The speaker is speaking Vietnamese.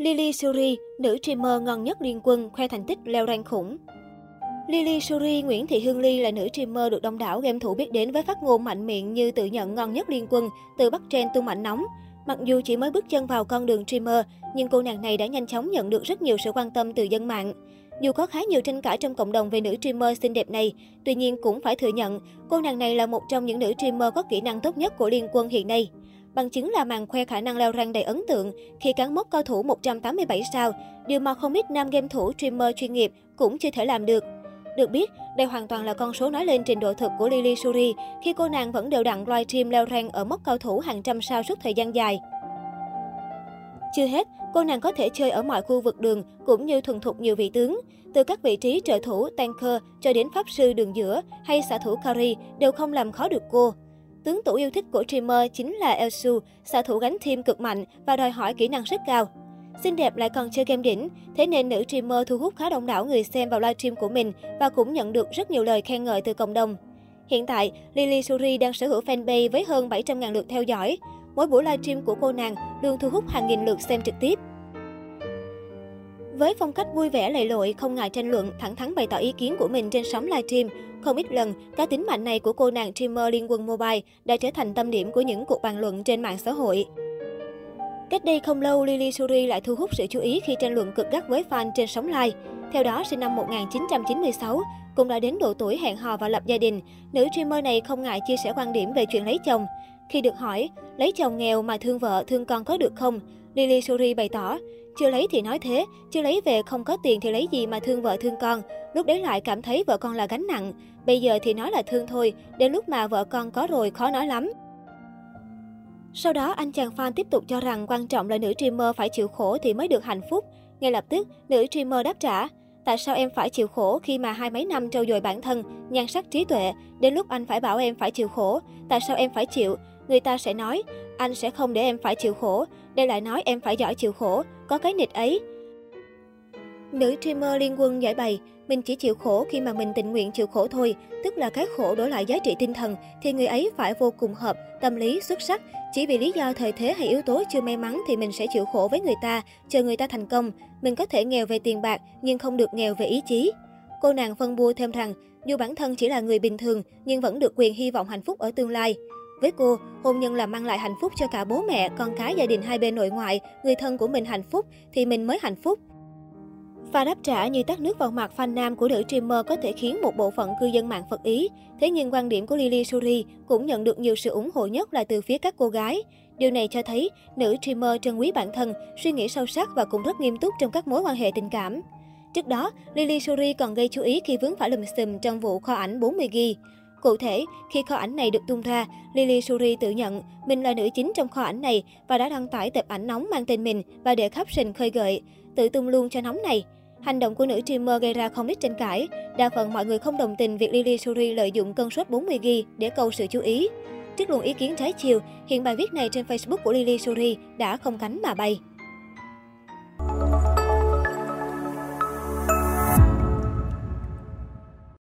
Lily Suri, nữ streamer ngon nhất liên quân, khoe thành tích leo rank khủng. Lily Suri Nguyễn Thị Hương Ly là nữ streamer được đông đảo game thủ biết đến với phát ngôn mạnh miệng như tự nhận ngon nhất liên quân, từ bắt trend tung mạnh nóng. Mặc dù chỉ mới bước chân vào con đường streamer, nhưng cô nàng này đã nhanh chóng nhận được rất nhiều sự quan tâm từ dân mạng. Dù có khá nhiều tranh cãi trong cộng đồng về nữ streamer xinh đẹp này, tuy nhiên cũng phải thừa nhận, cô nàng này là một trong những nữ streamer có kỹ năng tốt nhất của liên quân hiện nay. Bằng chứng là màn khoe khả năng leo rank đầy ấn tượng khi cán mốc cao thủ 187 sao, điều mà không ít nam game thủ streamer chuyên nghiệp cũng chưa thể làm được. Được biết, đây hoàn toàn là con số nói lên trình độ thực của Lily Suri khi cô nàng vẫn đều đặn livestream leo rank ở mốc cao thủ hàng trăm sao suốt thời gian dài. Chưa hết, cô nàng có thể chơi ở mọi khu vực đường cũng như thuần thục nhiều vị tướng. Từ các vị trí trợ thủ, tanker cho đến pháp sư đường giữa hay xạ thủ carry đều không làm khó được cô. Tướng tủ yêu thích của streamer chính là Elsu, xạ thủ gánh team cực mạnh và đòi hỏi kỹ năng rất cao. Xinh đẹp lại còn chơi game đỉnh, thế nên nữ streamer thu hút khá đông đảo người xem vào livestream của mình và cũng nhận được rất nhiều lời khen ngợi từ cộng đồng. Hiện tại, Lily Suri đang sở hữu fanpage với hơn 700.000 lượt theo dõi. Mỗi buổi livestream của cô nàng luôn thu hút hàng nghìn lượt xem trực tiếp. Với phong cách vui vẻ lầy lội, không ngại tranh luận, thẳng thắn bày tỏ ý kiến của mình trên sóng livestream, không ít lần, cá tính mạnh này của cô nàng streamer Liên quân Mobile đã trở thành tâm điểm của những cuộc bàn luận trên mạng xã hội. Cách đây không lâu, Lily Suri lại thu hút sự chú ý khi tranh luận cực gắt với fan trên sóng live. Theo đó, sinh năm 1996, cũng đã đến độ tuổi hẹn hò và lập gia đình, nữ streamer này không ngại chia sẻ quan điểm về chuyện lấy chồng. Khi được hỏi, lấy chồng nghèo mà thương vợ, thương con có được không? Lily Suri bày tỏ, chưa lấy thì nói thế, chưa lấy về không có tiền thì lấy gì mà thương vợ thương con. Lúc đấy lại cảm thấy vợ con là gánh nặng. Bây giờ thì nói là thương thôi, đến lúc mà vợ con có rồi khó nói lắm. Sau đó, anh chàng fan tiếp tục cho rằng quan trọng là nữ streamer phải chịu khổ thì mới được hạnh phúc. Ngay lập tức, nữ streamer đáp trả, tại sao em phải chịu khổ khi mà hai mấy năm trau dồi bản thân, nhan sắc trí tuệ, đến lúc anh phải bảo em phải chịu khổ, tại sao em phải chịu? Người ta sẽ nói, anh sẽ không để em phải chịu khổ, đây lại nói em phải giỏi chịu khổ, có cái nịch ấy. Nữ streamer Liên Quân giải bày, mình chỉ chịu khổ khi mà mình tình nguyện chịu khổ thôi, tức là cái khổ đổi lại giá trị tinh thần, thì người ấy phải vô cùng hợp, tâm lý xuất sắc. Chỉ vì lý do thời thế hay yếu tố chưa may mắn thì mình sẽ chịu khổ với người ta, chờ người ta thành công. Mình có thể nghèo về tiền bạc, nhưng không được nghèo về ý chí. Cô nàng phân bua thêm rằng, dù bản thân chỉ là người bình thường, nhưng vẫn được quyền hy vọng hạnh phúc ở tương lai. Với cô, hôn nhân là mang lại hạnh phúc cho cả bố mẹ, con cái, gia đình hai bên nội ngoại, người thân của mình hạnh phúc thì mình mới hạnh phúc. Pha đáp trả như tắt nước vào mặt fan nam của nữ streamer có thể khiến một bộ phận cư dân mạng phật ý. Thế nhưng quan điểm của Lily Suri cũng nhận được nhiều sự ủng hộ nhất là từ phía các cô gái. Điều này cho thấy nữ streamer trân quý bản thân, suy nghĩ sâu sắc và cũng rất nghiêm túc trong các mối quan hệ tình cảm. Trước đó, Lily Suri còn gây chú ý khi vướng phải lùm xùm trong vụ kho ảnh 40G. Cụ thể, khi kho ảnh này được tung ra, Lily Suri tự nhận mình là nữ chính trong kho ảnh này và đã đăng tải tập ảnh nóng mang tên mình và để khắp sình khơi gợi, tự tung luôn cho nóng này. Hành động của nữ streamer gây ra không ít tranh cãi. Đa phần mọi người không đồng tình việc Lily Suri lợi dụng cân suất 40G để câu sự chú ý. Trước luồng ý kiến trái chiều, hiện bài viết này trên Facebook của Lily Suri đã không cánh mà bay.